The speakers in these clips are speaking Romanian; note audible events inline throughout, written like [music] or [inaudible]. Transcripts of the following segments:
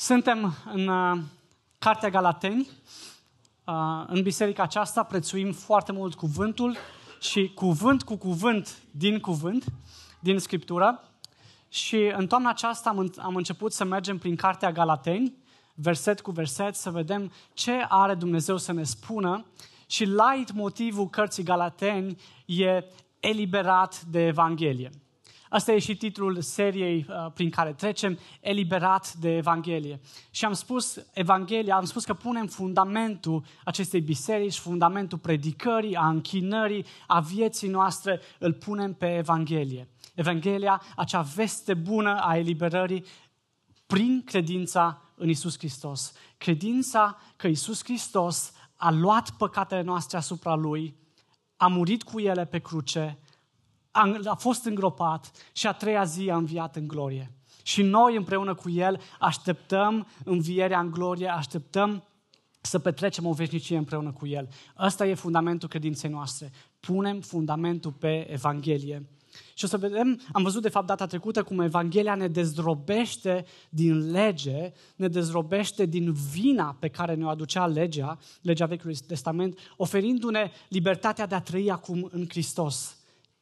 Suntem în uh, Cartea Galateni. Uh, în biserica aceasta prețuim foarte mult cuvântul și cuvânt cu cuvânt din cuvânt, din Scriptură. Și în toamna aceasta am, am început să mergem prin Cartea Galateni, verset cu verset, să vedem ce are Dumnezeu să ne spună. Și light motivul cărții Galateni e eliberat de Evanghelie. Asta e și titlul seriei uh, prin care trecem, Eliberat de Evanghelie. Și am spus Evanghelia, am spus că punem fundamentul acestei biserici, fundamentul predicării, a închinării, a vieții noastre, îl punem pe Evanghelie. Evanghelia, acea veste bună a eliberării prin credința în Isus Hristos. Credința că Isus Hristos a luat păcatele noastre asupra Lui, a murit cu ele pe cruce, a, a fost îngropat și a treia zi a înviat în glorie. Și noi împreună cu El așteptăm învierea în glorie, așteptăm să petrecem o veșnicie împreună cu El. Ăsta e fundamentul credinței noastre. Punem fundamentul pe Evanghelie. Și o să vedem, am văzut de fapt data trecută cum Evanghelia ne dezrobește din lege, ne dezrobește din vina pe care ne-o aducea legea, legea Vechiului Testament, oferindu-ne libertatea de a trăi acum în Hristos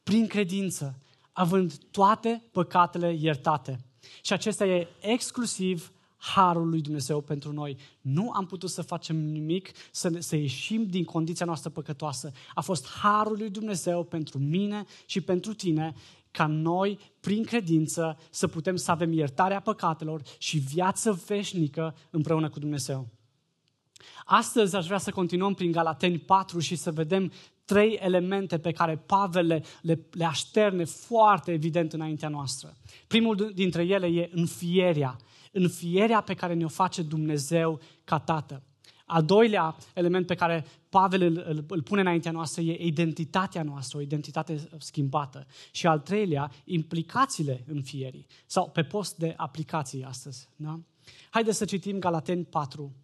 prin credință, având toate păcatele iertate. Și acesta e exclusiv harul lui Dumnezeu pentru noi. Nu am putut să facem nimic, să, ne, să ieșim din condiția noastră păcătoasă. A fost harul lui Dumnezeu pentru mine și pentru tine ca noi, prin credință, să putem să avem iertarea păcatelor și viață veșnică împreună cu Dumnezeu. Astăzi aș vrea să continuăm prin Galateni 4 și să vedem trei elemente pe care Pavel le, le, le așterne foarte evident înaintea noastră. Primul dintre ele e înfierea. Înfierea pe care ne-o face Dumnezeu ca Tată. Al doilea element pe care Pavel îl, îl, îl pune înaintea noastră e identitatea noastră, o identitate schimbată. Și al treilea, implicațiile înfierii. Sau pe post de aplicații astăzi. Da? Haideți să citim Galateni 4.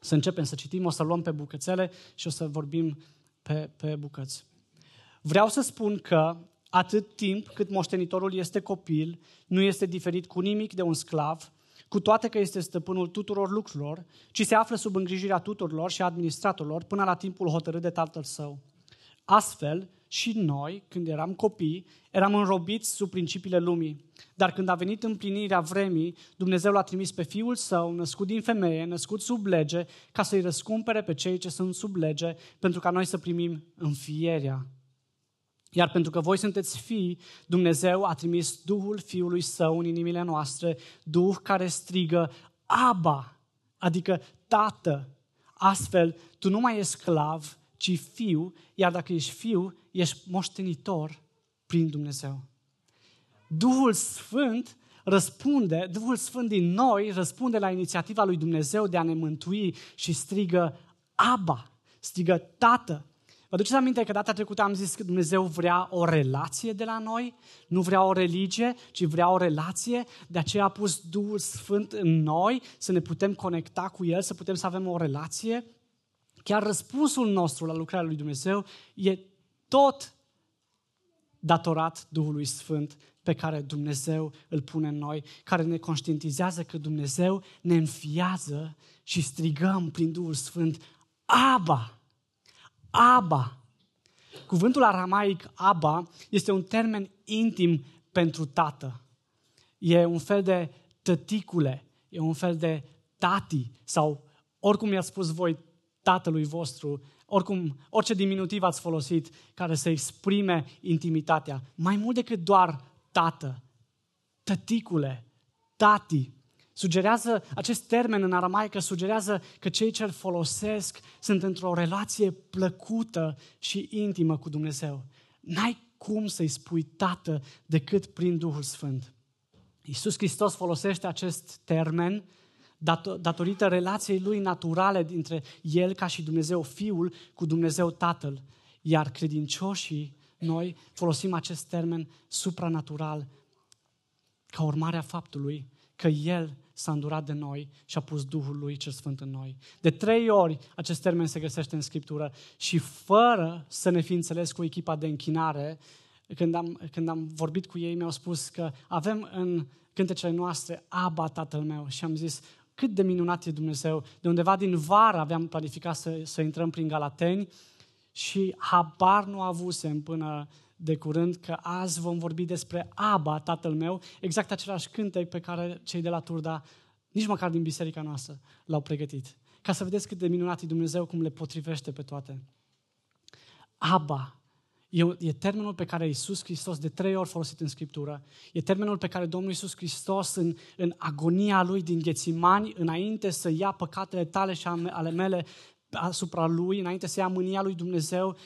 Să începem să citim, o să luăm pe bucățele și o să vorbim pe, pe bucăți. Vreau să spun că atât timp cât moștenitorul este copil, nu este diferit cu nimic de un sclav, cu toate că este stăpânul tuturor lucrurilor, ci se află sub îngrijirea tuturor și administratorilor până la timpul hotărât de tatăl său. Astfel, și noi, când eram copii, eram înrobiți sub principiile lumii. Dar când a venit împlinirea vremii, Dumnezeu l-a trimis pe Fiul Său, născut din femeie, născut sub lege, ca să-i răscumpere pe cei ce sunt sub lege, pentru ca noi să primim înfierea. Iar pentru că voi sunteți fii, Dumnezeu a trimis Duhul Fiului Său în inimile noastre, Duh care strigă, Aba, adică Tată. Astfel, tu nu mai ești sclav, ci fiu, iar dacă ești fiu, ești moștenitor prin Dumnezeu. Duhul Sfânt răspunde, Duhul Sfânt din noi răspunde la inițiativa lui Dumnezeu de a ne mântui și strigă Aba, strigă Tată. Vă duceți aminte că data trecută am zis că Dumnezeu vrea o relație de la noi? Nu vrea o religie, ci vrea o relație. De aceea a pus Duhul Sfânt în noi, să ne putem conecta cu El, să putem să avem o relație. Chiar răspunsul nostru la lucrarea lui Dumnezeu e tot datorat Duhului Sfânt pe care Dumnezeu îl pune în noi, care ne conștientizează că Dumnezeu ne înfiază și strigăm prin Duhul Sfânt, Aba! Aba! Cuvântul aramaic Aba este un termen intim pentru tată. E un fel de tăticule, e un fel de tati sau oricum i-a spus voi tatălui vostru, oricum, orice diminutiv ați folosit care să exprime intimitatea. Mai mult decât doar tată, tăticule, tati. Sugerează, acest termen în aramaică sugerează că cei ce îl folosesc sunt într-o relație plăcută și intimă cu Dumnezeu. N-ai cum să-i spui tată decât prin Duhul Sfânt. Iisus Hristos folosește acest termen datorită relației lui naturale dintre el ca și Dumnezeu Fiul cu Dumnezeu Tatăl. Iar credincioșii, noi folosim acest termen supranatural ca urmare a faptului că El s-a îndurat de noi și a pus Duhul Lui cel Sfânt în noi. De trei ori acest termen se găsește în Scriptură și fără să ne fi înțeles cu echipa de închinare, când am, când am vorbit cu ei, mi-au spus că avem în cântecele noastre Aba, Tatăl meu. Și am zis, cât de minunat e Dumnezeu. De undeva din vară aveam planificat să, să intrăm prin Galateni și habar nu avusem până de curând că azi vom vorbi despre Aba, Tatăl meu, exact același cântec pe care cei de la Turda, nici măcar din biserica noastră, l-au pregătit. Ca să vedeți cât de minunat e Dumnezeu, cum le potrivește pe toate. Aba, E, e termenul pe care Iisus Hristos de trei ori folosit în Scriptură. E termenul pe care Domnul Iisus Hristos în, în agonia Lui din Ghețimani, înainte să ia păcatele tale și ale mele asupra Lui, înainte să ia mânia Lui Dumnezeu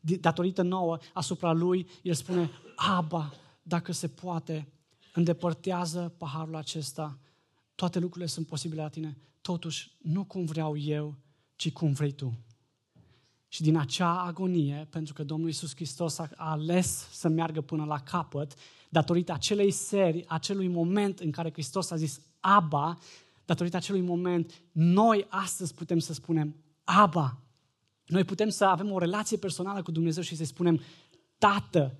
datorită nouă asupra Lui, El spune, Aba, dacă se poate, îndepărtează paharul acesta. Toate lucrurile sunt posibile la tine. Totuși, nu cum vreau eu, ci cum vrei tu. Și din acea agonie, pentru că Domnul Isus Hristos a ales să meargă până la capăt, datorită acelei seri, acelui moment în care Hristos a zis Aba, datorită acelui moment, noi astăzi putem să spunem Aba. Noi putem să avem o relație personală cu Dumnezeu și să spunem Tată,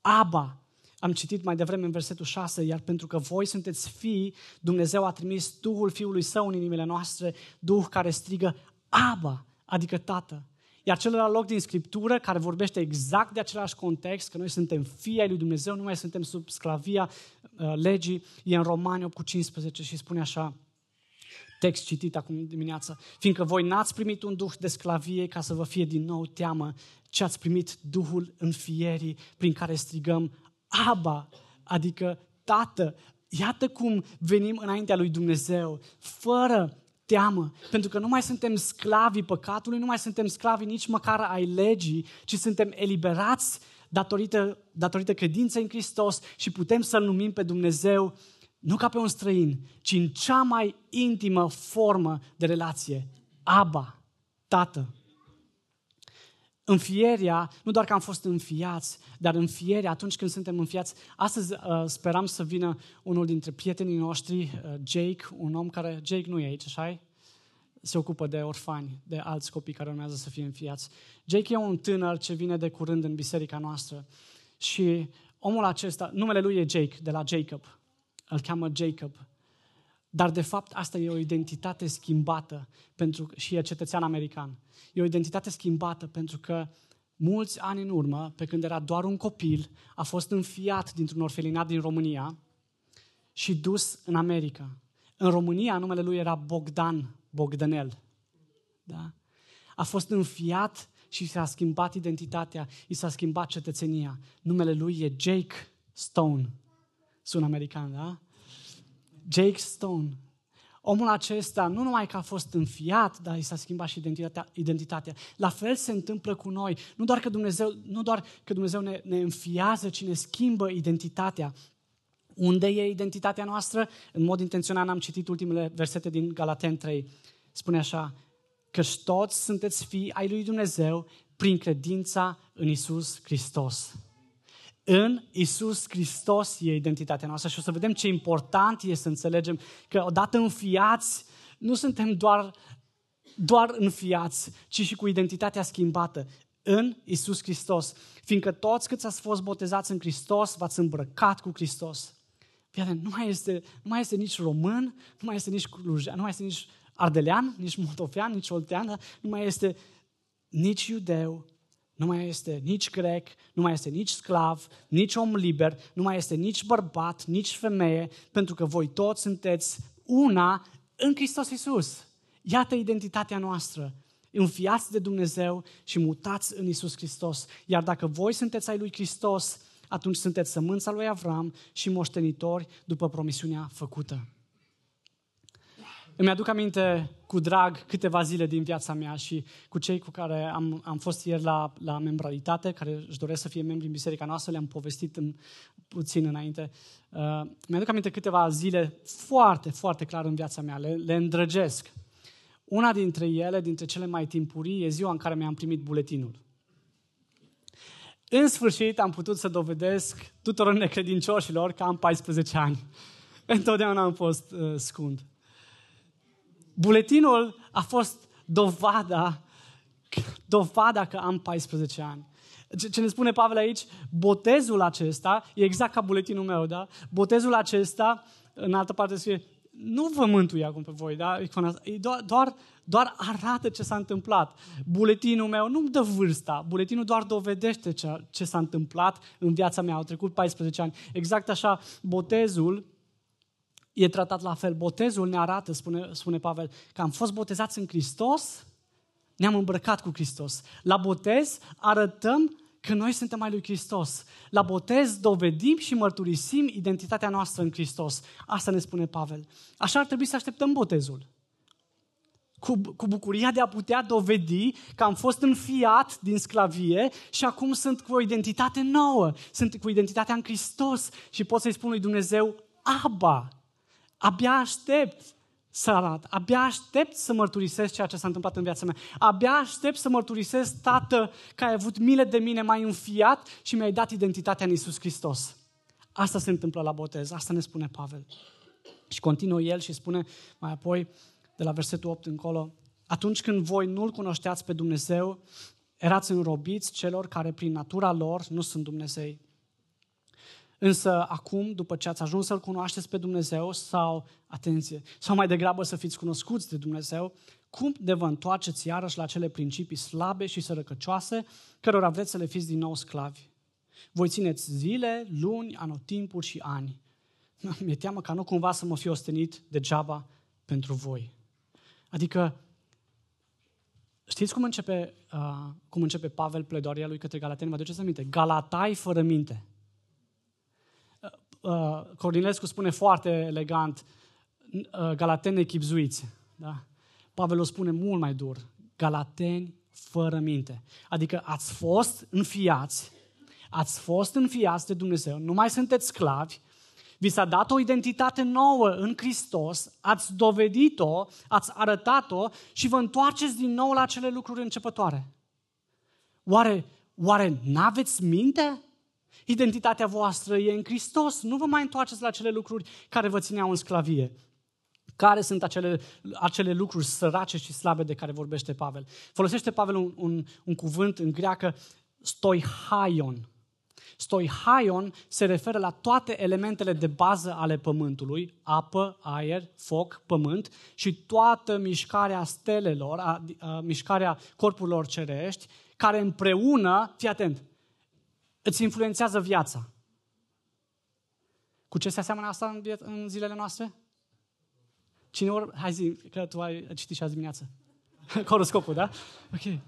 Aba. Am citit mai devreme în versetul 6, iar pentru că voi sunteți fii, Dumnezeu a trimis Duhul Fiului Său în inimile noastre, Duh care strigă Aba, adică Tată. Iar celălalt loc din Scriptură, care vorbește exact de același context, că noi suntem fii ai lui Dumnezeu, nu mai suntem sub sclavia uh, legii, e în Romani 8 cu 15 și spune așa, text citit acum dimineața, fiindcă voi n-ați primit un duh de sclavie ca să vă fie din nou teamă, ci ați primit Duhul înfierii prin care strigăm Aba, adică Tată. Iată cum venim înaintea lui Dumnezeu, fără teamă, pentru că nu mai suntem sclavii păcatului, nu mai suntem sclavii nici măcar ai legii, ci suntem eliberați datorită, datorită credinței în Hristos și putem să-L numim pe Dumnezeu nu ca pe un străin, ci în cea mai intimă formă de relație. Aba, Tată. Înfierea, nu doar că am fost înfiați, dar înfierea, atunci când suntem înfiați, astăzi uh, speram să vină unul dintre prietenii noștri, uh, Jake, un om care, Jake nu e aici, așa se ocupă de orfani, de alți copii care urmează să fie înfiați. Jake e un tânăr ce vine de curând în biserica noastră și omul acesta, numele lui e Jake, de la Jacob, îl cheamă Jacob. Dar de fapt asta e o identitate schimbată pentru, și e cetățean american. E o identitate schimbată pentru că mulți ani în urmă, pe când era doar un copil, a fost înfiat dintr-un orfelinat din România și dus în America. În România numele lui era Bogdan Bogdanel. Da? A fost înfiat și s-a schimbat identitatea, i s-a schimbat cetățenia. Numele lui e Jake Stone. Sună american, da? Jake Stone. Omul acesta nu numai că a fost înfiat, dar i s-a schimbat și identitatea, identitatea. La fel se întâmplă cu noi. Nu doar că Dumnezeu, nu doar că Dumnezeu ne, ne înfiază, ci ne schimbă identitatea. Unde e identitatea noastră? În mod intenționat am citit ultimele versete din Galaten 3. Spune așa, că toți sunteți fii ai lui Dumnezeu prin credința în Isus Hristos. În Isus Hristos e identitatea noastră și o să vedem ce important e să înțelegem că odată înfiați, nu suntem doar, doar înfiați, ci și cu identitatea schimbată în Isus Hristos. Fiindcă toți câți ați fost botezați în Hristos, v-ați îmbrăcat cu Hristos. Fiate, nu mai este, nu mai este nici român, nu mai este nici clujean, nu mai este nici ardelean, nici moldovean, nici oltean, nu mai este nici iudeu, nu mai este nici grec, nu mai este nici sclav, nici om liber, nu mai este nici bărbat, nici femeie, pentru că voi toți sunteți una în Hristos Iisus. Iată identitatea noastră. Înfiați de Dumnezeu și mutați în Isus Hristos. Iar dacă voi sunteți ai lui Hristos, atunci sunteți sămânța lui Avram și moștenitori după promisiunea făcută. Îmi aduc aminte cu drag câteva zile din viața mea și cu cei cu care am, am fost ieri la, la membralitate, care își doresc să fie membri în biserica noastră, le-am povestit în, puțin înainte. Uh, mi-aduc aminte câteva zile foarte, foarte clar în viața mea, le, le îndrăgesc. Una dintre ele, dintre cele mai timpurii, e ziua în care mi-am primit buletinul. În sfârșit am putut să dovedesc tuturor necredincioșilor că am 14 ani. Întotdeauna am fost uh, scund. Buletinul a fost dovada, dovada că am 14 ani. Ce, ce ne spune Pavel aici, botezul acesta, e exact ca buletinul meu, da? Botezul acesta, în altă parte scrie, nu vă mântuie acum pe voi, da? E doar, doar, doar arată ce s-a întâmplat. Buletinul meu nu-mi dă vârsta, buletinul doar dovedește ce, ce s-a întâmplat în viața mea. Au trecut 14 ani. Exact așa, botezul e tratat la fel. Botezul ne arată, spune, spune Pavel, că am fost botezați în Hristos, ne-am îmbrăcat cu Hristos. La botez arătăm că noi suntem mai lui Hristos. La botez dovedim și mărturisim identitatea noastră în Hristos. Asta ne spune Pavel. Așa ar trebui să așteptăm botezul. Cu, cu bucuria de a putea dovedi că am fost înfiat din sclavie și acum sunt cu o identitate nouă. Sunt cu identitatea în Hristos și pot să-i spun lui Dumnezeu, Aba, abia aștept să arat. Abia aștept să mărturisesc ceea ce s-a întâmplat în viața mea. Abia aștept să mărturisesc, Tată, că ai avut mile de mine, m-ai înfiat și mi-ai dat identitatea în Isus Hristos. Asta se întâmplă la botez, asta ne spune Pavel. Și continuă el și spune mai apoi, de la versetul 8 încolo, atunci când voi nu-L cunoșteați pe Dumnezeu, erați înrobiți celor care prin natura lor nu sunt Dumnezei. Însă acum, după ce ați ajuns să-L cunoașteți pe Dumnezeu, sau, atenție, sau mai degrabă să fiți cunoscuți de Dumnezeu, cum de vă întoarceți iarăși la cele principii slabe și sărăcăcioase, cărora vreți să le fiți din nou sclavi? Voi țineți zile, luni, anotimpuri și ani. Mi-e teamă ca nu cumva să mă fi ostenit degeaba pentru voi. Adică, știți cum începe, uh, cum începe Pavel pledoaria lui către Galateni? Vă aduceți aminte? Galatai fără minte uh, Cornilescu spune foarte elegant, uh, galateni echipzuiți. Da? Pavel o spune mult mai dur, galateni fără minte. Adică ați fost înfiați, ați fost înfiați de Dumnezeu, nu mai sunteți sclavi, vi s-a dat o identitate nouă în Hristos, ați dovedit-o, ați arătat-o și vă întoarceți din nou la cele lucruri începătoare. Oare, oare n-aveți minte? Identitatea voastră e în Hristos. Nu vă mai întoarceți la cele lucruri care vă țineau în sclavie. Care sunt acele, acele lucruri sărace și slabe de care vorbește Pavel? Folosește Pavel un, un, un cuvânt în greacă, stoihaion. Stoihaion se referă la toate elementele de bază ale pământului, apă, aer, foc, pământ și toată mișcarea stelelor, a, a, mișcarea corpurilor cerești, care împreună, fii atent, îți influențează viața. Cu ce se aseamănă asta în, viet- în zilele noastre? Cine ori... Hai zi, că tu ai citit și azi dimineață. [laughs] Horoscopul, da? Ok.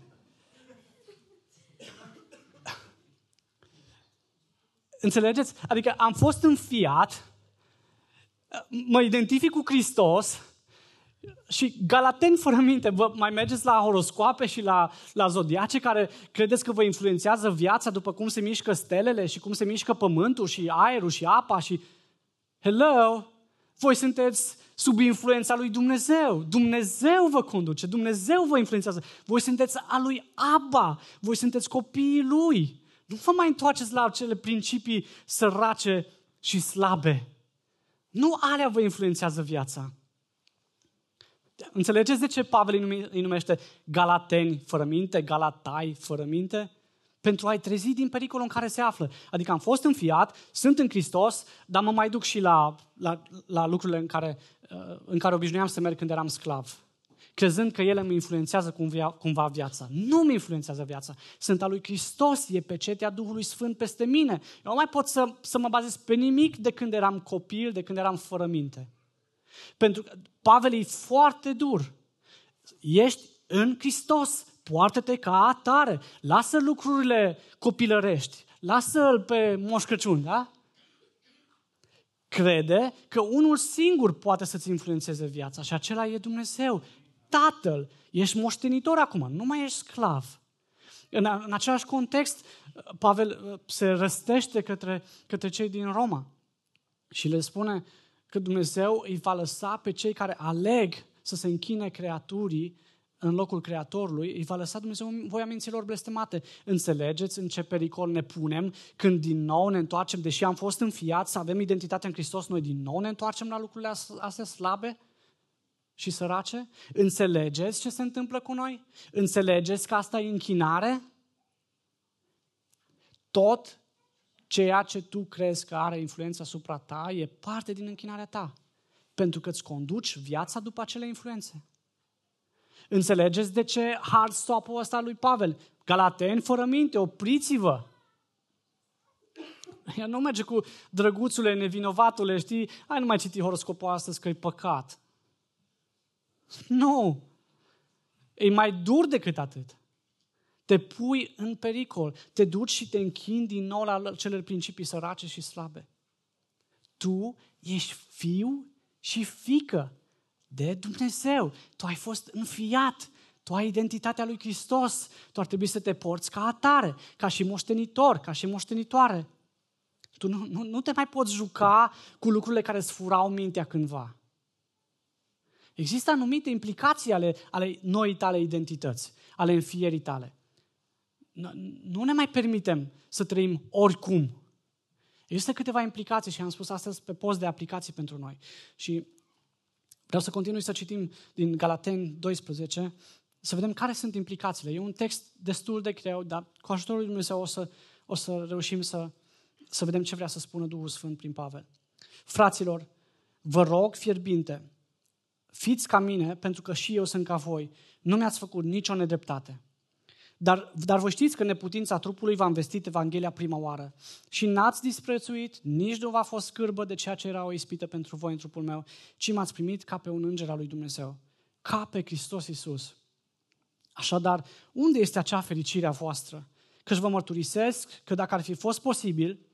Înțelegeți? Adică am fost înfiat, mă identific cu Hristos, și galateni fără minte, vă mai mergeți la horoscoape și la, la zodiace care credeți că vă influențează viața după cum se mișcă stelele și cum se mișcă pământul și aerul și apa și... Hello! Voi sunteți sub influența lui Dumnezeu. Dumnezeu vă conduce, Dumnezeu vă influențează. Voi sunteți a lui Abba, voi sunteți copiii lui. Nu vă mai întoarceți la acele principii sărace și slabe. Nu alea vă influențează viața. Înțelegeți de ce Pavel îi numește galateni fără minte, galatai fără minte? Pentru a-i trezi din pericolul în care se află. Adică am fost înfiat, sunt în Hristos, dar mă mai duc și la, la, la lucrurile în care, uh, în care obișnuiam să merg când eram sclav. Crezând că ele îmi influențează cumva, cumva viața. Nu mi influențează viața. Sunt al lui Hristos, e pecetea Duhului Sfânt peste mine. Eu nu mai pot să, să mă bazez pe nimic de când eram copil, de când eram fără minte. Pentru că Pavel e foarte dur. Ești în Hristos, poartă-te ca atare, lasă lucrurile copilărești, lasă-l pe Moș Crăciun, da? Crede că unul singur poate să-ți influențeze viața și acela e Dumnezeu. Tatăl, ești moștenitor acum, nu mai ești sclav. În, în același context, Pavel uh, se răstește către, către cei din Roma și le spune, că Dumnezeu îi va lăsa pe cei care aleg să se închine creaturii în locul Creatorului, îi va lăsa Dumnezeu în voia minților blestemate. Înțelegeți în ce pericol ne punem când din nou ne întoarcem, deși am fost înfiați să avem identitatea în Hristos, noi din nou ne întoarcem la lucrurile astea slabe și sărace? Înțelegeți ce se întâmplă cu noi? Înțelegeți că asta e închinare? tot ceea ce tu crezi că are influență asupra ta e parte din închinarea ta. Pentru că îți conduci viața după acele influențe. Înțelegeți de ce hard stop-ul ăsta lui Pavel? Galateni, fără minte, opriți-vă! Ea nu merge cu drăguțule, nevinovatule, știi? Hai, nu mai citi horoscopul astăzi că e păcat. Nu! E mai dur decât atât. Te pui în pericol, te duci și te închini din nou la cele principii sărace și slabe. Tu ești fiu și fică de Dumnezeu. Tu ai fost înfiat. Tu ai identitatea lui Hristos. Tu ar trebui să te porți ca atare, ca și moștenitor, ca și moștenitoare. Tu nu, nu, nu te mai poți juca cu lucrurile care îți furau mintea cândva. Există anumite implicații ale, ale noii tale identități, ale înfierii tale. Nu, nu ne mai permitem să trăim oricum. Există câteva implicații și am spus astăzi pe post de aplicații pentru noi. Și vreau să continui să citim din Galaten 12, să vedem care sunt implicațiile. E un text destul de greu, dar cu ajutorul lui Dumnezeu o să, o să reușim să, să vedem ce vrea să spună Duhul Sfânt prin Pavel. Fraților, vă rog fierbinte, fiți ca mine, pentru că și eu sunt ca voi. Nu mi-ați făcut nicio nedreptate. Dar, dar vă știți că neputința trupului v-a investit Evanghelia prima oară. Și n-ați disprețuit, nici nu v-a fost scârbă de ceea ce era o ispită pentru voi în trupul meu, ci m-ați primit ca pe un înger al lui Dumnezeu, ca pe Hristos Iisus. Așadar, unde este acea fericire a voastră? Căci vă mărturisesc că dacă ar fi fost posibil,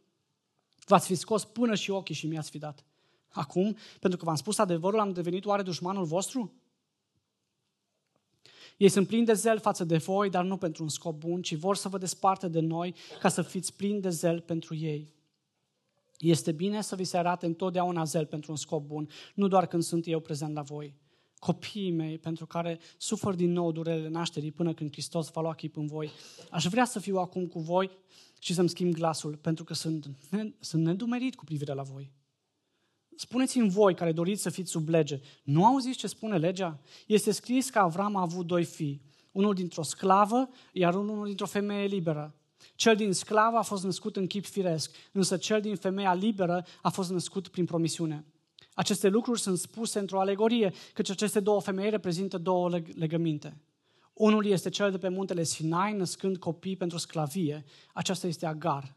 v-ați fi scos până și ochii și mi-ați fi dat. Acum, pentru că v-am spus adevărul, am devenit oare dușmanul vostru? Ei sunt plini de zel față de voi, dar nu pentru un scop bun, ci vor să vă despartă de noi ca să fiți plini de zel pentru ei. Este bine să vi se arate întotdeauna zel pentru un scop bun, nu doar când sunt eu prezent la voi. Copiii mei, pentru care sufăr din nou durele nașterii până când Hristos va lua chip în voi, aș vrea să fiu acum cu voi și să-mi schimb glasul, pentru că sunt, sunt nedumerit cu privire la voi. Spuneți-mi voi care doriți să fiți sub lege, nu auziți ce spune legea? Este scris că Avram a avut doi fii, unul dintr-o sclavă, iar unul dintr-o femeie liberă. Cel din sclavă a fost născut în chip firesc, însă cel din femeia liberă a fost născut prin promisiune. Aceste lucruri sunt spuse într-o alegorie, căci aceste două femei reprezintă două leg- legăminte. Unul este cel de pe muntele Sinai, născând copii pentru sclavie. Aceasta este Agar.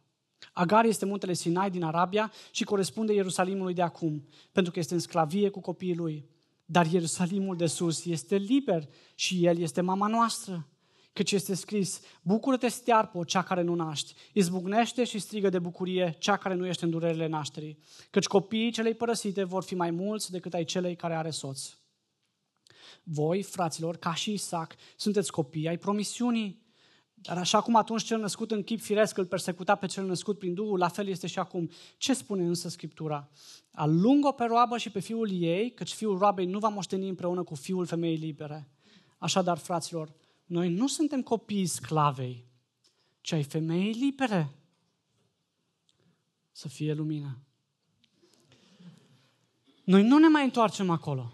Agar este muntele Sinai din Arabia și corespunde Ierusalimului de acum, pentru că este în sclavie cu copiii lui. Dar Ierusalimul de sus este liber și el este mama noastră. Căci este scris, bucură-te, stearpo, cea care nu naști, izbucnește și strigă de bucurie cea care nu ești în durerile nașterii. Căci copiii celei părăsite vor fi mai mulți decât ai celei care are soț. Voi, fraților, ca și Isaac, sunteți copii ai promisiunii. Dar așa cum atunci cel născut în chip firesc îl persecuta pe cel născut prin Duhul, la fel este și acum. Ce spune însă Scriptura? Alungă pe roabă și pe fiul ei, căci fiul roabei nu va moșteni împreună cu fiul femeii libere. Așadar, fraților, noi nu suntem copii sclavei, ci ai femeii libere. Să fie lumină. Noi nu ne mai întoarcem acolo.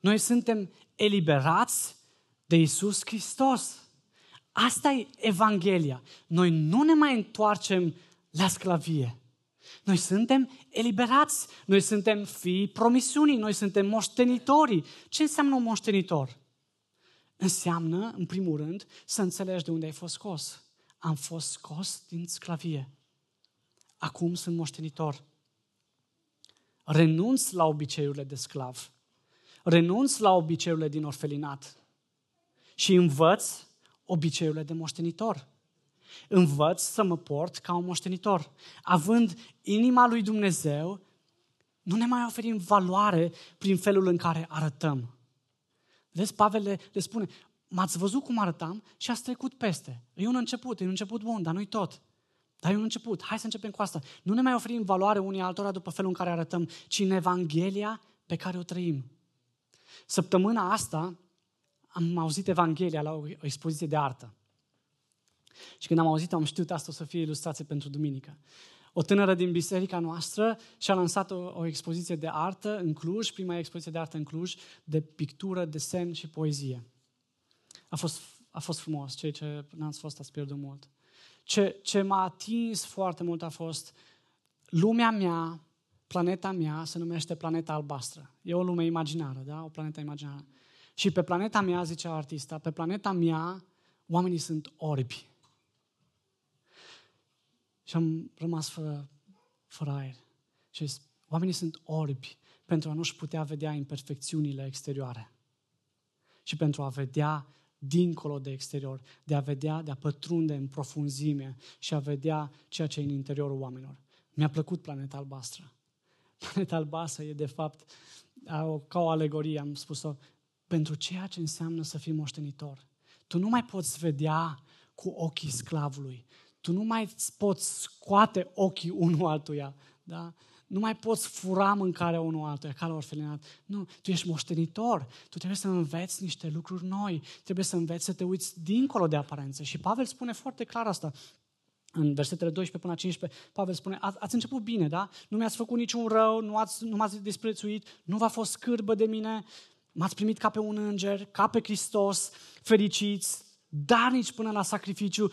Noi suntem eliberați de Isus Hristos. Asta e Evanghelia. Noi nu ne mai întoarcem la sclavie. Noi suntem eliberați, noi suntem fii promisiunii, noi suntem moștenitorii. Ce înseamnă un moștenitor? Înseamnă, în primul rând, să înțelegi de unde ai fost scos. Am fost scos din sclavie. Acum sunt moștenitor. Renunț la obiceiurile de sclav. Renunț la obiceiurile din orfelinat. Și învăț obiceiurile de moștenitor. Învăț să mă port ca un moștenitor. Având inima lui Dumnezeu, nu ne mai oferim valoare prin felul în care arătăm. Vezi, Pavel le, le spune, m-ați văzut cum arătam și ați trecut peste. E un început, e un început bun, dar nu-i tot. Dar e un început. Hai să începem cu asta. Nu ne mai oferim valoare unii altora după felul în care arătăm, ci în Evanghelia pe care o trăim. Săptămâna asta am auzit Evanghelia la o expoziție de artă. Și când am auzit am știut asta o să fie ilustrație pentru duminică. O tânără din biserica noastră și-a lansat o, o expoziție de artă în Cluj, prima expoziție de artă în Cluj, de pictură, desen și poezie. A fost, a fost frumos, cei ce n-ați fost ați pierdut mult. ce, ce m-a atins foarte mult a fost lumea mea, planeta mea, se numește planeta albastră. E o lume imaginară, da? O planetă imaginară. Și pe planeta mea, zicea artista, pe planeta mea, oamenii sunt orbi. Și am rămas fără, fără aer. Și zis, oamenii sunt orbi pentru a nu-și putea vedea imperfecțiunile exterioare. Și pentru a vedea dincolo de exterior, de a vedea, de a pătrunde în profunzime și a vedea ceea ce e în interiorul oamenilor. Mi-a plăcut planeta albastră. Planeta albastră e de fapt ca o alegorie, am spus-o, pentru ceea ce înseamnă să fii moștenitor. Tu nu mai poți vedea cu ochii sclavului. Tu nu mai poți scoate ochii unul altuia. Da? Nu mai poți fura mâncarea unul altuia ca la orfelinat. Nu, tu ești moștenitor. Tu trebuie să înveți niște lucruri noi. Trebuie să înveți să te uiți dincolo de aparențe. Și Pavel spune foarte clar asta în versetele 12 până la 15, Pavel spune, a, ați început bine, da? Nu mi-ați făcut niciun rău, nu, ați, nu m-ați disprețuit, nu v-a fost scârbă de mine, m-ați primit ca pe un înger, ca pe Hristos, fericiți, darnici până la sacrificiu.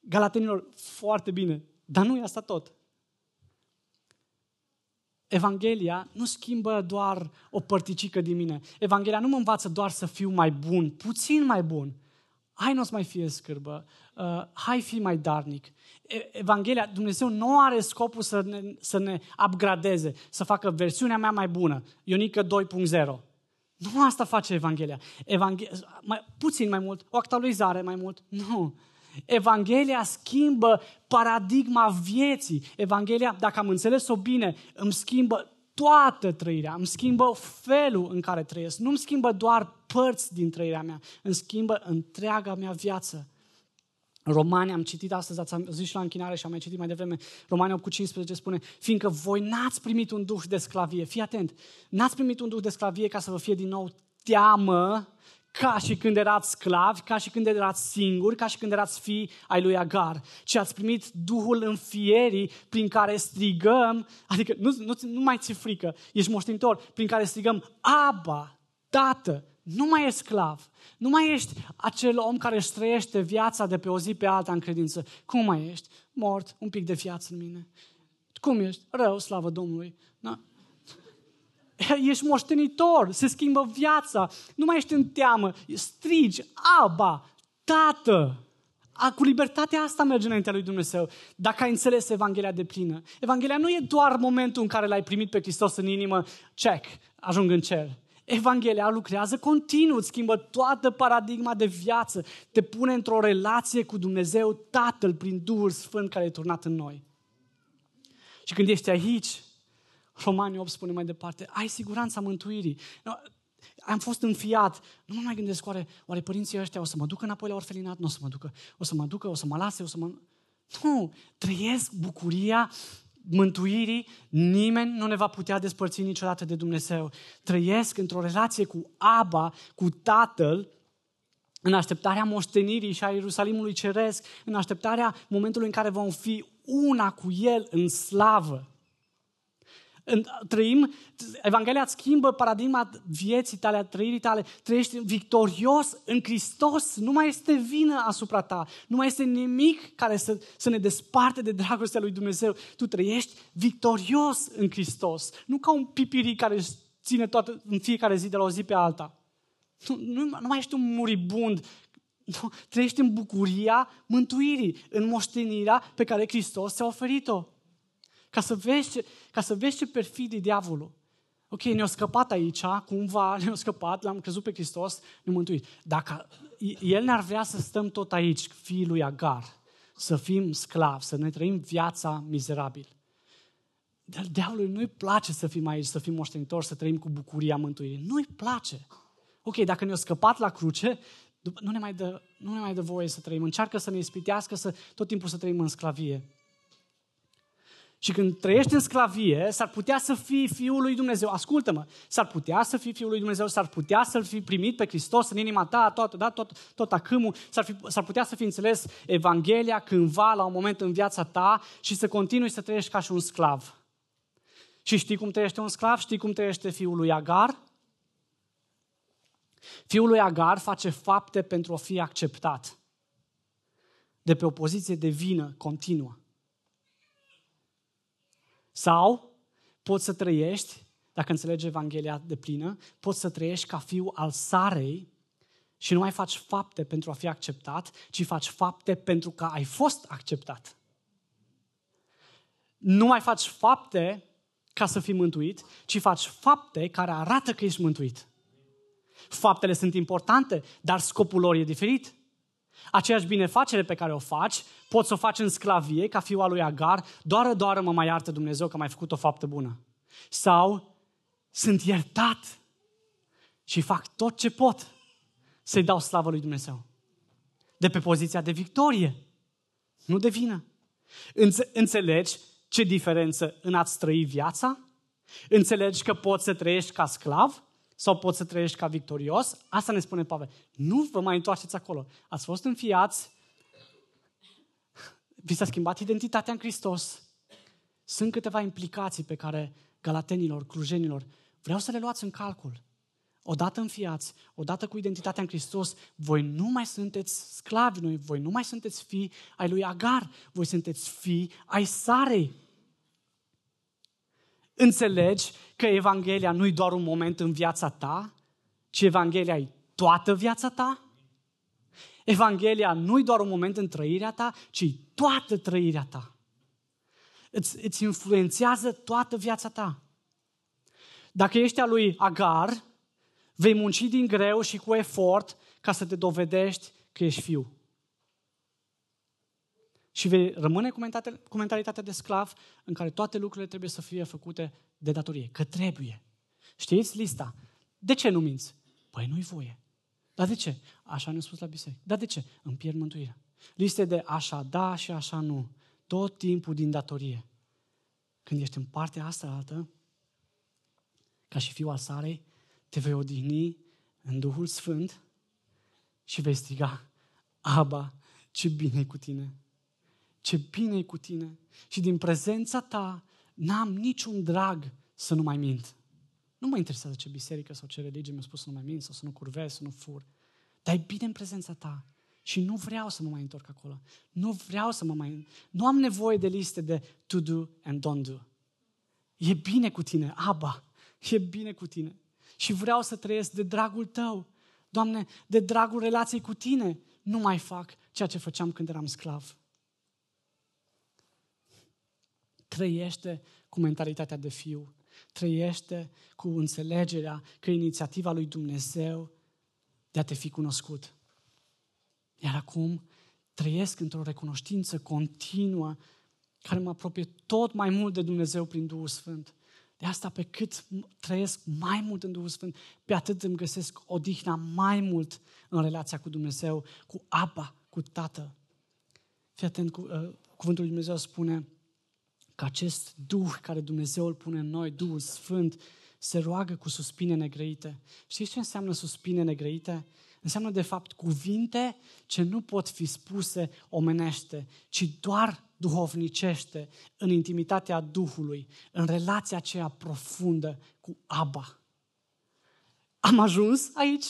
Galatenilor, foarte bine, dar nu e asta tot. Evanghelia nu schimbă doar o părticică din mine. Evanghelia nu mă învață doar să fiu mai bun, puțin mai bun. Hai nu o să mai fie scârbă, uh, hai fi mai darnic. Evanghelia, Dumnezeu nu are scopul să ne, să ne upgradeze, să facă versiunea mea mai bună, Ionică 2.0. Nu asta face Evanghelia. Evanghelia mai, puțin mai mult, o actualizare mai mult. Nu. Evanghelia schimbă paradigma vieții. Evanghelia, dacă am înțeles-o bine, îmi schimbă toată trăirea, îmi schimbă felul în care trăiesc. Nu îmi schimbă doar părți din trăirea mea, îmi schimbă întreaga mea viață. Romani, am citit astăzi, ați zis și la închinare și am mai citit mai devreme, Romani 8 cu 15 spune, fiindcă voi n-ați primit un duh de sclavie, fii atent, n-ați primit un duh de sclavie ca să vă fie din nou teamă, ca și când erați sclavi, ca și când erați singuri, ca și când erați fii ai lui Agar, ci ați primit Duhul înfierii prin care strigăm, adică nu, nu, nu mai ți frică, ești moștenitor, prin care strigăm, Aba, Tată, nu mai ești sclav, nu mai ești acel om care își trăiește viața de pe o zi pe alta în credință. Cum mai ești? Mort, un pic de viață în mine. Cum ești? Rău, slavă Domnului. Da? [laughs] Ești moștenitor, se schimbă viața, nu mai ești în teamă, strigi, aba, tată. A, cu libertatea asta merge înaintea lui Dumnezeu, dacă ai înțeles Evanghelia de plină. Evanghelia nu e doar momentul în care l-ai primit pe Hristos în inimă, check, ajung în cer. Evanghelia lucrează continuu, îți schimbă toată paradigma de viață, te pune într-o relație cu Dumnezeu Tatăl prin Duhul Sfânt care e turnat în noi. Și când ești aici, Romanii 8 spune mai departe, ai siguranța mântuirii. No, am fost înfiat, nu mă mai gândesc, oare, oare părinții ăștia o să mă ducă înapoi la orfelinat? Nu o să mă ducă. O să mă ducă, o să mă lase, o să mă... Nu, trăiesc bucuria mântuirii, nimeni nu ne va putea despărți niciodată de Dumnezeu. Trăiesc într-o relație cu Aba, cu Tatăl, în așteptarea moștenirii și a Ierusalimului Ceresc, în așteptarea momentului în care vom fi una cu El în slavă trăim, Evanghelia îți schimbă paradigma vieții tale, a trăirii tale, trăiești victorios în Hristos, nu mai este vină asupra ta, nu mai este nimic care să, să ne desparte de dragostea lui Dumnezeu. Tu trăiești victorios în Hristos, nu ca un pipiric care își ține toată, în fiecare zi de la o zi pe alta. Nu, nu, nu mai ești un muribund nu, trăiești în bucuria mântuirii, în moștenirea pe care Hristos ți-a oferit-o. Ca să vezi ce, ca să vezi ce perfidii diavolul. Ok, ne-a scăpat aici, cumva [laughs] ne-a scăpat, l-am crezut pe Hristos, ne-a mântuit. Dacă El ne-ar vrea să stăm tot aici, fiul lui Agar, să fim sclavi, să ne trăim viața mizerabil. Dar diavolului nu-i place să fim aici, să fim moștenitori, să trăim cu bucuria mântuirii. Nu-i place. Ok, dacă ne-a scăpat la cruce, nu ne, mai dă, nu ne mai dă voie să trăim. Încearcă să ne ispitească să, tot timpul să trăim în sclavie. Și când trăiești în sclavie, s-ar putea să fii Fiul lui Dumnezeu. Ascultă-mă, s-ar putea să fii Fiul lui Dumnezeu, s-ar putea să-L fi primit pe Hristos în inima ta, tot, da, tot, tot acâmul, s-ar, fi, s-ar putea să fi înțeles Evanghelia cândva, la un moment în viața ta și să continui să trăiești ca și un sclav. Și știi cum trăiește un sclav? Știi cum trăiește fiul lui Agar? Fiul lui Agar face fapte pentru a fi acceptat. de pe o poziție de vină continuă. Sau poți să trăiești, dacă înțelegi Evanghelia de plină, poți să trăiești ca fiu al sarei și nu mai faci fapte pentru a fi acceptat, ci faci fapte pentru că ai fost acceptat. Nu mai faci fapte ca să fii mântuit, ci faci fapte care arată că ești mântuit. Faptele sunt importante, dar scopul lor e diferit. Aceeași binefacere pe care o faci, poți să o faci în sclavie, ca fiul al lui Agar, doar, doar mă mai iartă Dumnezeu că m-ai făcut o faptă bună. Sau sunt iertat și fac tot ce pot să-i dau slavă lui Dumnezeu. De pe poziția de victorie, nu de vină. Înțelegi ce diferență în a-ți trăi viața? Înțelegi că poți să trăiești ca sclav sau poți să trăiești ca victorios? Asta ne spune Pavel. Nu vă mai întoarceți acolo. Ați fost înfiați, vi s-a schimbat identitatea în Hristos. Sunt câteva implicații pe care galatenilor, clujenilor, vreau să le luați în calcul. Odată înfiați, odată cu identitatea în Hristos, voi nu mai sunteți sclavi, noi, voi nu mai sunteți fii ai lui Agar, voi sunteți fii ai Sarei. Înțelegi că Evanghelia nu e doar un moment în viața ta, ci Evanghelia e toată viața ta? Evanghelia nu e doar un moment în trăirea ta, ci toată trăirea ta. Îți, îți influențează toată viața ta. Dacă ești a lui Agar, vei munci din greu și cu efort ca să te dovedești că ești fiu. Și vei rămâne cu mentalitatea de sclav în care toate lucrurile trebuie să fie făcute de datorie, că trebuie. Știți lista? De ce nu minți? Păi nu-i voie. Dar de ce? Așa ne-a spus la biserică. Dar de ce? Îmi pierd mântuirea. Liste de așa da și așa nu. Tot timpul din datorie. Când ești în partea asta altă, ca și fiul al Sarei, te vei odihni în Duhul Sfânt și vei striga, Aba, ce bine e cu tine! Ce bine e cu tine! Și din prezența ta n-am niciun drag să nu mai mint. Nu mă interesează ce biserică sau ce religie mi-a spus să nu mai mint sau să nu curvez, să nu fur. Dar e bine în prezența ta. Și nu vreau să mă mai întorc acolo. Nu vreau să mă mai... Nu am nevoie de liste de to do and don't do. E bine cu tine, Aba. E bine cu tine. Și vreau să trăiesc de dragul tău. Doamne, de dragul relației cu tine. Nu mai fac ceea ce făceam când eram sclav. Trăiește cu mentalitatea de fiu. Trăiește cu înțelegerea că inițiativa lui Dumnezeu de a te fi cunoscut. Iar acum trăiesc într-o recunoștință continuă care mă apropie tot mai mult de Dumnezeu prin Duhul Sfânt. De asta, pe cât trăiesc mai mult în Duhul Sfânt, pe atât îmi găsesc odihna mai mult în relația cu Dumnezeu, cu Abba, cu Tată. Fii atent, cu, uh, cuvântul lui Dumnezeu spune că acest Duh care Dumnezeu îl pune în noi, Duhul Sfânt, se roagă cu suspine negrăite. Știți ce înseamnă suspine negrăite? Înseamnă, de fapt, cuvinte ce nu pot fi spuse omenește, ci doar duhovnicește, în intimitatea Duhului, în relația aceea profundă cu Abba. Am ajuns aici?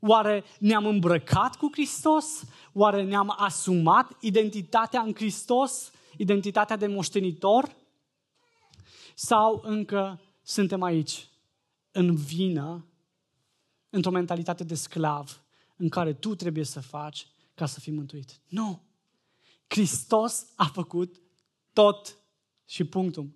Oare ne-am îmbrăcat cu Hristos? Oare ne-am asumat identitatea în Hristos? Identitatea de moștenitor? Sau încă suntem aici, în vină, într-o mentalitate de sclav, în care tu trebuie să faci ca să fii mântuit? Nu! Hristos a făcut tot și punctul.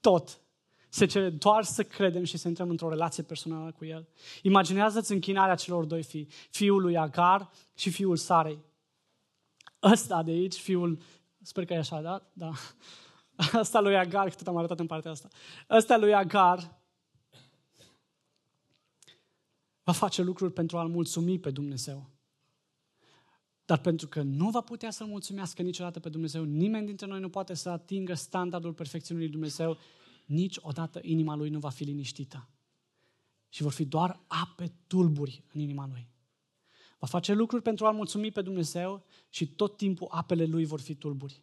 Tot. Se cere doar să credem și să intrăm într-o relație personală cu El. Imaginează-ți închinarea celor doi fii, fiul lui Agar și fiul Sarei. Ăsta de aici, fiul, sper că e așa, da? Da. [laughs] Ăsta lui Agar, că tot am arătat în partea asta. Ăsta lui Agar va face lucruri pentru a-L mulțumi pe Dumnezeu. Dar pentru că nu va putea să-L mulțumească niciodată pe Dumnezeu, nimeni dintre noi nu poate să atingă standardul perfecțiunii lui Dumnezeu, niciodată inima lui nu va fi liniștită. Și vor fi doar ape tulburi în inima lui. Va face lucruri pentru a-L mulțumi pe Dumnezeu și tot timpul apele lui vor fi tulburi.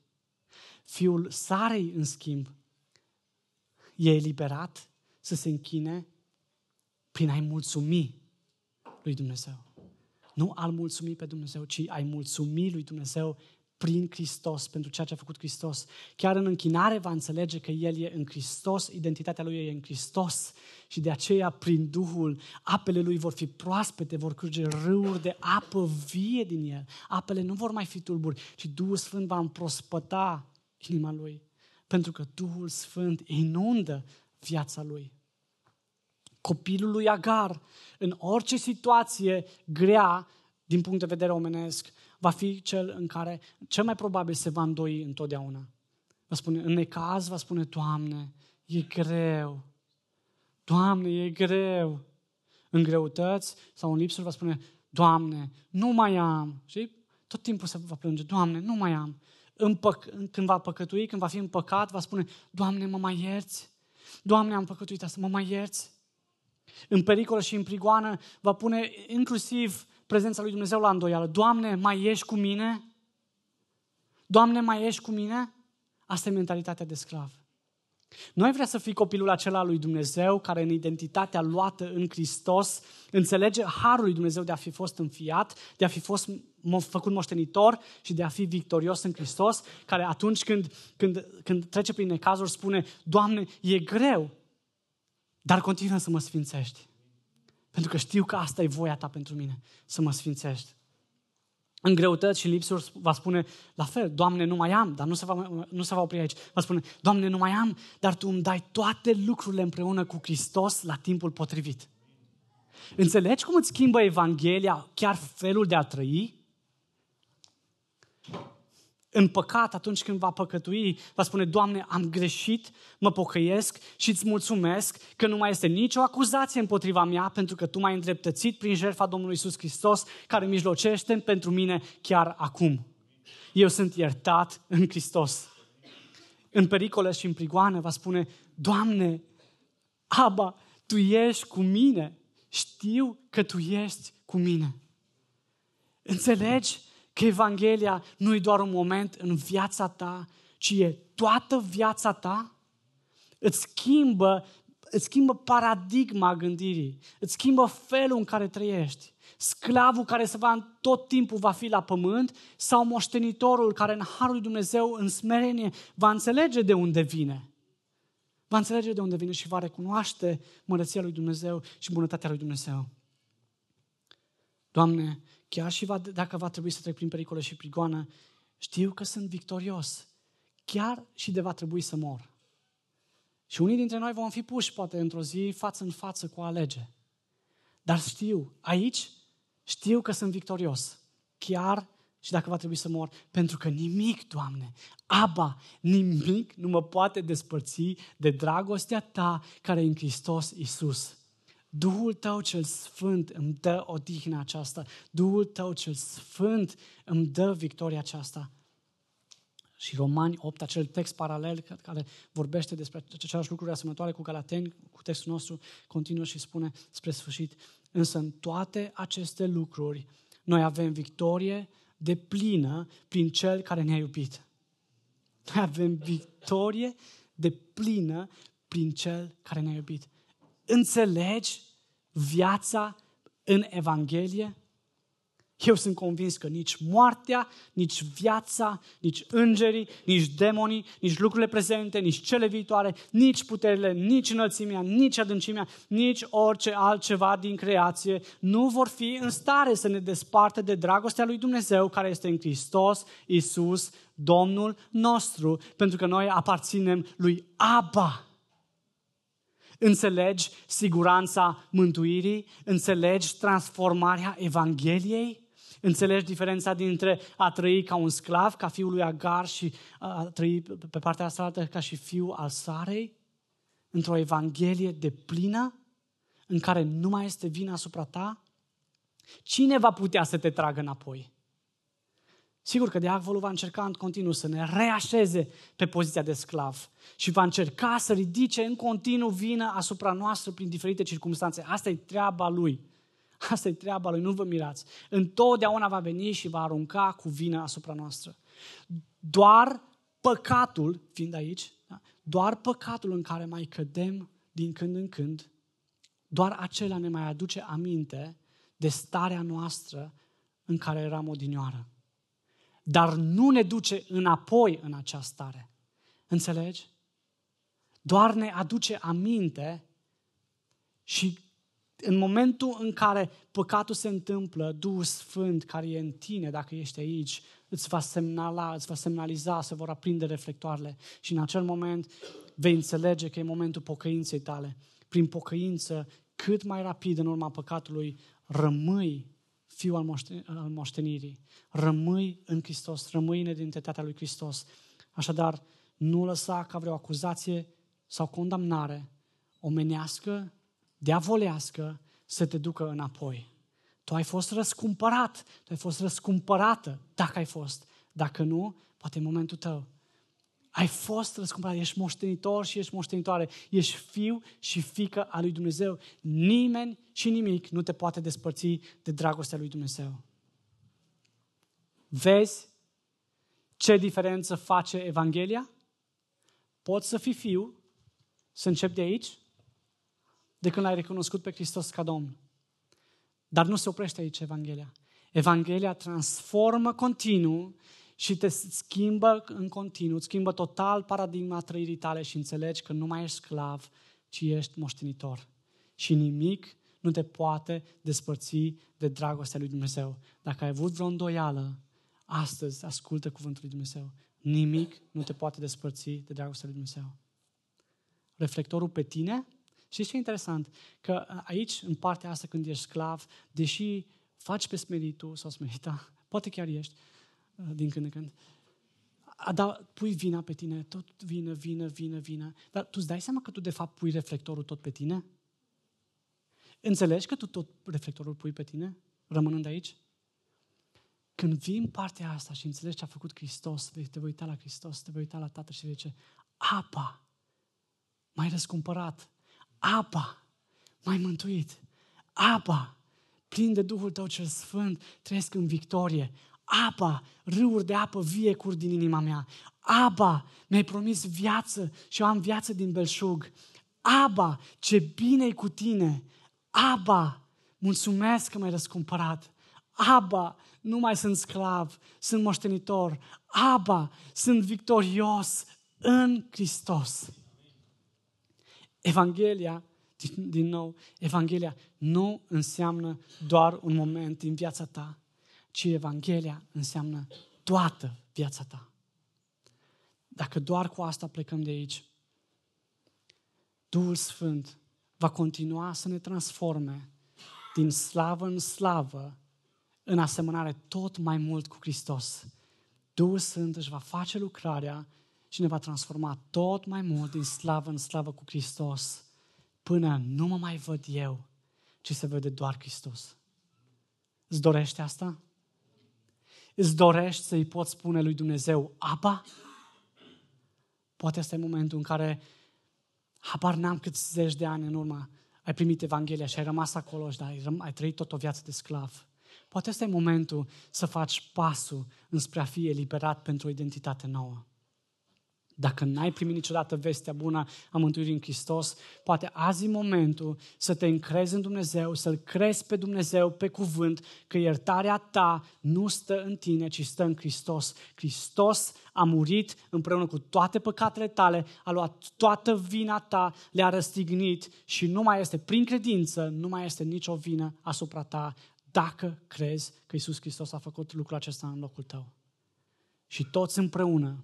Fiul Sarei, în schimb, e eliberat să se închine prin a-i mulțumi lui Dumnezeu. Nu al mulțumi pe Dumnezeu, ci ai mulțumi lui Dumnezeu prin Hristos, pentru ceea ce a făcut Hristos. Chiar în închinare va înțelege că El e în Hristos, identitatea Lui e în Hristos și de aceea, prin Duhul, apele Lui vor fi proaspete, vor curge râuri de apă vie din El. Apele nu vor mai fi tulburi, ci Duhul Sfânt va împrospăta inima Lui, pentru că Duhul Sfânt inundă viața Lui. Copilul lui Agar, în orice situație grea, din punct de vedere omenesc, va fi cel în care cel mai probabil se va îndoi întotdeauna. Va spune, în necaz va spune, Doamne, e greu. Doamne, e greu. În greutăți sau în lipsuri va spune, Doamne, nu mai am. Și tot timpul se va plânge, Doamne, nu mai am. În păc- când va păcătui, când va fi în păcat, va spune, Doamne, mă mai ierți? Doamne, am păcătuit asta, mă mai ierți? În pericolă și în prigoană va pune inclusiv prezența lui Dumnezeu la îndoială. Doamne, mai ești cu mine? Doamne, mai ești cu mine? Asta e mentalitatea de sclav. Nu ai vrea să fii copilul acela lui Dumnezeu care în identitatea luată în Hristos înțelege harul lui Dumnezeu de a fi fost înfiat, de a fi fost făcut moștenitor și de a fi victorios în Hristos, care atunci când, când, când trece prin necazuri spune, Doamne, e greu, dar continuă să mă sfințești. Pentru că știu că asta e voia ta pentru mine, să mă sfințești. În greutăți și lipsuri va spune la fel, Doamne, nu mai am, dar nu se, va, nu se va opri aici. Va spune, Doamne, nu mai am, dar Tu îmi dai toate lucrurile împreună cu Hristos la timpul potrivit. Înțelegi cum îți schimbă Evanghelia chiar felul de a trăi? În păcat, atunci când va păcătui, va spune, Doamne, am greșit, mă pocăiesc și îți mulțumesc că nu mai este nicio acuzație împotriva mea, pentru că Tu m-ai îndreptățit prin jertfa Domnului Isus Hristos, care mijlocește pentru mine chiar acum. Eu sunt iertat în Hristos. În pericole și în prigoană va spune, Doamne, Aba, Tu ești cu mine. Știu că Tu ești cu mine. Înțelegi? Că Evanghelia nu e doar un moment în viața ta, ci e toată viața ta. Îți schimbă, îți schimbă paradigma gândirii, îți schimbă felul în care trăiești. Sclavul care se va tot timpul va fi la pământ sau moștenitorul care în Harul lui Dumnezeu, în smerenie, va înțelege de unde vine. Va înțelege de unde vine și va recunoaște mărăția lui Dumnezeu și bunătatea lui Dumnezeu. Doamne, chiar și va, dacă va trebui să trec prin pericole și prigoană, știu că sunt victorios. Chiar și de va trebui să mor. Și unii dintre noi vom fi puși, poate, într-o zi, față în față cu a alege. Dar știu, aici, știu că sunt victorios. Chiar și dacă va trebui să mor, pentru că nimic, Doamne, Aba, nimic nu mă poate despărți de dragostea Ta care e în Hristos Isus. Duhul tău cel sfânt îmi dă odihna aceasta. Duhul tău cel sfânt îmi dă victoria aceasta. Și Romani 8, acel text paralel care vorbește despre aceleași lucruri asemănătoare cu Galateni, cu textul nostru, continuă și spune spre sfârșit. Însă în toate aceste lucruri noi avem victorie de plină prin Cel care ne-a iubit. Noi avem victorie de plină prin Cel care ne-a iubit. Înțelegi viața în Evanghelie? Eu sunt convins că nici moartea, nici viața, nici îngerii, nici demonii, nici lucrurile prezente, nici cele viitoare, nici puterile, nici înălțimea, nici adâncimea, nici orice altceva din creație nu vor fi în stare să ne despartă de dragostea lui Dumnezeu care este în Hristos, Isus, Domnul nostru, pentru că noi aparținem lui Abba. Înțelegi siguranța mântuirii? Înțelegi transformarea Evangheliei? Înțelegi diferența dintre a trăi ca un sclav, ca fiul lui Agar și a trăi pe partea asta ca și fiul al Sarei? Într-o Evanghelie de plină, în care nu mai este vina asupra ta? Cine va putea să te tragă înapoi? Sigur că diavolul va încerca în continuu să ne reașeze pe poziția de sclav și va încerca să ridice în continuu vină asupra noastră prin diferite circunstanțe. Asta e treaba lui. Asta e treaba lui, nu vă mirați. Întotdeauna va veni și va arunca cu vină asupra noastră. Doar păcatul, fiind aici, da? doar păcatul în care mai cădem din când în când, doar acela ne mai aduce aminte de starea noastră în care eram odinioară. Dar nu ne duce înapoi în această stare. Înțelegi? Doar ne aduce aminte și în momentul în care păcatul se întâmplă, Duhul Sfânt care e în tine, dacă ești aici, îți va semnala, îți va semnaliza, se vor aprinde reflectoarele și în acel moment vei înțelege că e momentul pocăinței tale. Prin pocăință, cât mai rapid în urma păcatului, rămâi fiu al, moște- al moștenirii. Rămâi în Hristos, rămâi în identitatea lui Hristos. Așadar, nu lăsa ca vreo acuzație sau condamnare omenească, diavolească, să te ducă înapoi. Tu ai fost răscumpărat, tu ai fost răscumpărată, dacă ai fost. Dacă nu, poate e momentul tău. Ai fost răscumpărat, ești moștenitor și ești moștenitoare, ești fiu și fică a lui Dumnezeu. Nimeni și nimic nu te poate despărți de dragostea lui Dumnezeu. Vezi ce diferență face Evanghelia? Poți să fii fiu, să începi de aici, de când l-ai recunoscut pe Hristos ca Domn. Dar nu se oprește aici Evanghelia. Evanghelia transformă continuu și te schimbă în continuu, schimbă total paradigma trăirii tale și înțelegi că nu mai ești sclav, ci ești moștenitor. Și nimic nu te poate despărți de dragostea lui Dumnezeu. Dacă ai avut vreo îndoială, astăzi ascultă cuvântul lui Dumnezeu. Nimic nu te poate despărți de dragostea lui Dumnezeu. Reflectorul pe tine și ce e interesant? Că aici, în partea asta, când ești sclav, deși faci pe smeritul sau smerita, [laughs] poate chiar ești, uh, din când în când, dar pui vina pe tine, tot vină, vină, vină, vină. Dar tu îți dai seama că tu de fapt pui reflectorul tot pe tine? Înțelegi că tu tot reflectorul pui pe tine, rămânând aici? Când vii în partea asta și înțelegi ce a făcut Hristos, te vei uita la Hristos, te vei uita la Tatăl și vei zice, apa, mai răscumpărat, apa, mai mântuit, apa, plin de Duhul tău cel Sfânt, trăiesc în victorie, apa, râuri de apă vie cur din inima mea, Aba, mi-ai promis viață și eu am viață din belșug. Aba, ce bine e cu tine. Aba, mulțumesc că m-ai răscumpărat. Aba, nu mai sunt sclav, sunt moștenitor. Aba, sunt victorios în Hristos. Evanghelia, din, din nou, Evanghelia nu înseamnă doar un moment din viața ta, ci Evanghelia înseamnă toată viața ta. Dacă doar cu asta plecăm de aici, Duhul Sfânt va continua să ne transforme din slavă în slavă, în asemănare tot mai mult cu Hristos. Duhul Sfânt își va face lucrarea și ne va transforma tot mai mult din slavă în slavă cu Hristos, până nu mă mai văd eu, ci se vede doar Hristos. Îți dorește asta? Îți dorești să-i poți spune lui Dumnezeu, Apa? Poate este momentul în care habar n-am cât zeci de ani în urmă ai primit Evanghelia și ai rămas acolo și ai, ai trăit tot o viață de sclav. Poate este momentul să faci pasul înspre a fi eliberat pentru o identitate nouă. Dacă n-ai primit niciodată vestea bună a mântuirii în Hristos, poate azi e momentul să te încrezi în Dumnezeu, să-L crezi pe Dumnezeu, pe cuvânt, că iertarea ta nu stă în tine, ci stă în Hristos. Hristos a murit împreună cu toate păcatele tale, a luat toată vina ta, le-a răstignit și nu mai este, prin credință, nu mai este nicio vină asupra ta dacă crezi că Isus Hristos a făcut lucrul acesta în locul tău. Și toți împreună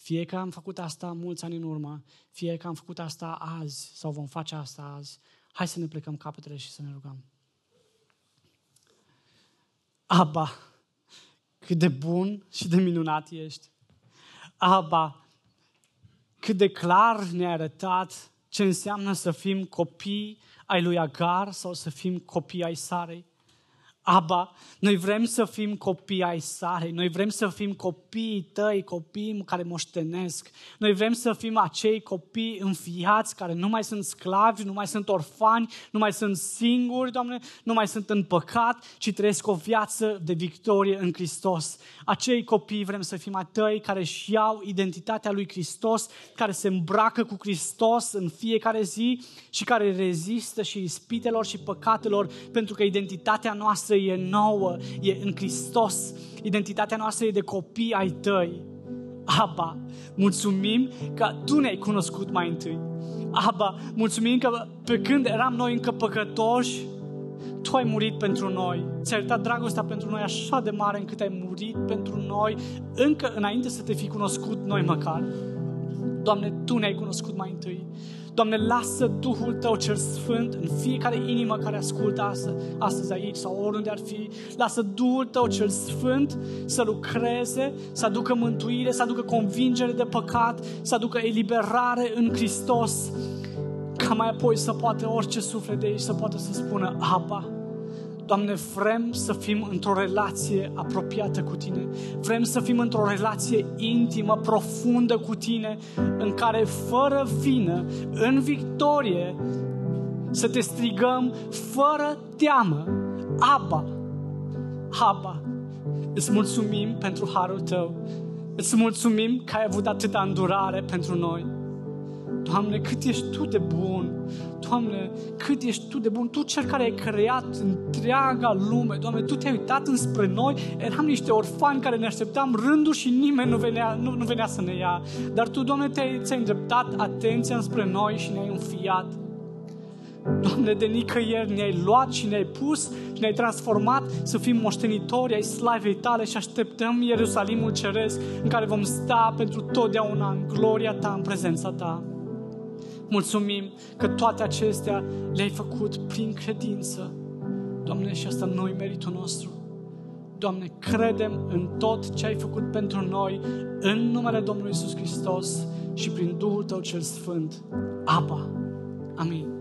fie că am făcut asta mulți ani în urmă, fie că am făcut asta azi sau vom face asta azi, hai să ne plecăm capetele și să ne rugăm. Aba, cât de bun și de minunat ești. Aba, cât de clar ne-a arătat ce înseamnă să fim copii ai lui Agar sau să fim copii ai Sarei. Aba, noi vrem să fim copii ai sale, noi vrem să fim copiii tăi, copii care moștenesc. Noi vrem să fim acei copii înfiați care nu mai sunt sclavi, nu mai sunt orfani, nu mai sunt singuri, Doamne, nu mai sunt în păcat, ci trăiesc o viață de victorie în Hristos. Acei copii vrem să fim a tăi care își iau identitatea lui Hristos, care se îmbracă cu Hristos în fiecare zi și care rezistă și ispitelor și păcatelor, pentru că identitatea noastră e nouă, e în Hristos. Identitatea noastră e de copii ai tăi. Aba, mulțumim că Tu ne-ai cunoscut mai întâi. Aba, mulțumim că pe când eram noi încă păcătoși, Tu ai murit pentru noi. Ți-ai arătat dragostea pentru noi așa de mare încât ai murit pentru noi încă înainte să te fi cunoscut noi măcar. Doamne, Tu ne-ai cunoscut mai întâi. Doamne, lasă Duhul Tău cel Sfânt în fiecare inimă care ascultă astăzi, astăzi aici sau oriunde ar fi. Lasă Duhul Tău cel Sfânt să lucreze, să aducă mântuire, să aducă convingere de păcat, să aducă eliberare în Hristos, ca mai apoi să poată orice suflet de aici să poată să spună, Apa, Doamne, vrem să fim într-o relație apropiată cu Tine. Vrem să fim într-o relație intimă, profundă cu Tine, în care, fără vină, în victorie, să te strigăm fără teamă. Aba, Aba, îți mulțumim pentru harul Tău. Îți mulțumim că ai avut atâta îndurare pentru noi. Doamne, cât ești Tu de bun! Doamne, cât ești Tu de bun! Tu cel care ai creat întreaga lume, Doamne, Tu te-ai uitat înspre noi, eram niște orfani care ne așteptam rândul și nimeni nu venea, nu, nu venea să ne ia. Dar Tu, Doamne, te-ai, ți-ai îndreptat atenția înspre noi și ne-ai înfiat. Doamne, de nicăieri ne-ai luat și ne-ai pus și ne-ai transformat să fim moștenitori ai slavei tale și așteptăm Ierusalimul Ceresc în care vom sta pentru totdeauna în gloria ta, în prezența ta. Mulțumim că toate acestea le-ai făcut prin credință. Doamne, și asta nu-i meritul nostru. Doamne, credem în tot ce ai făcut pentru noi, în numele Domnului Isus Hristos și prin Duhul Tău cel Sfânt. Aba. Amin.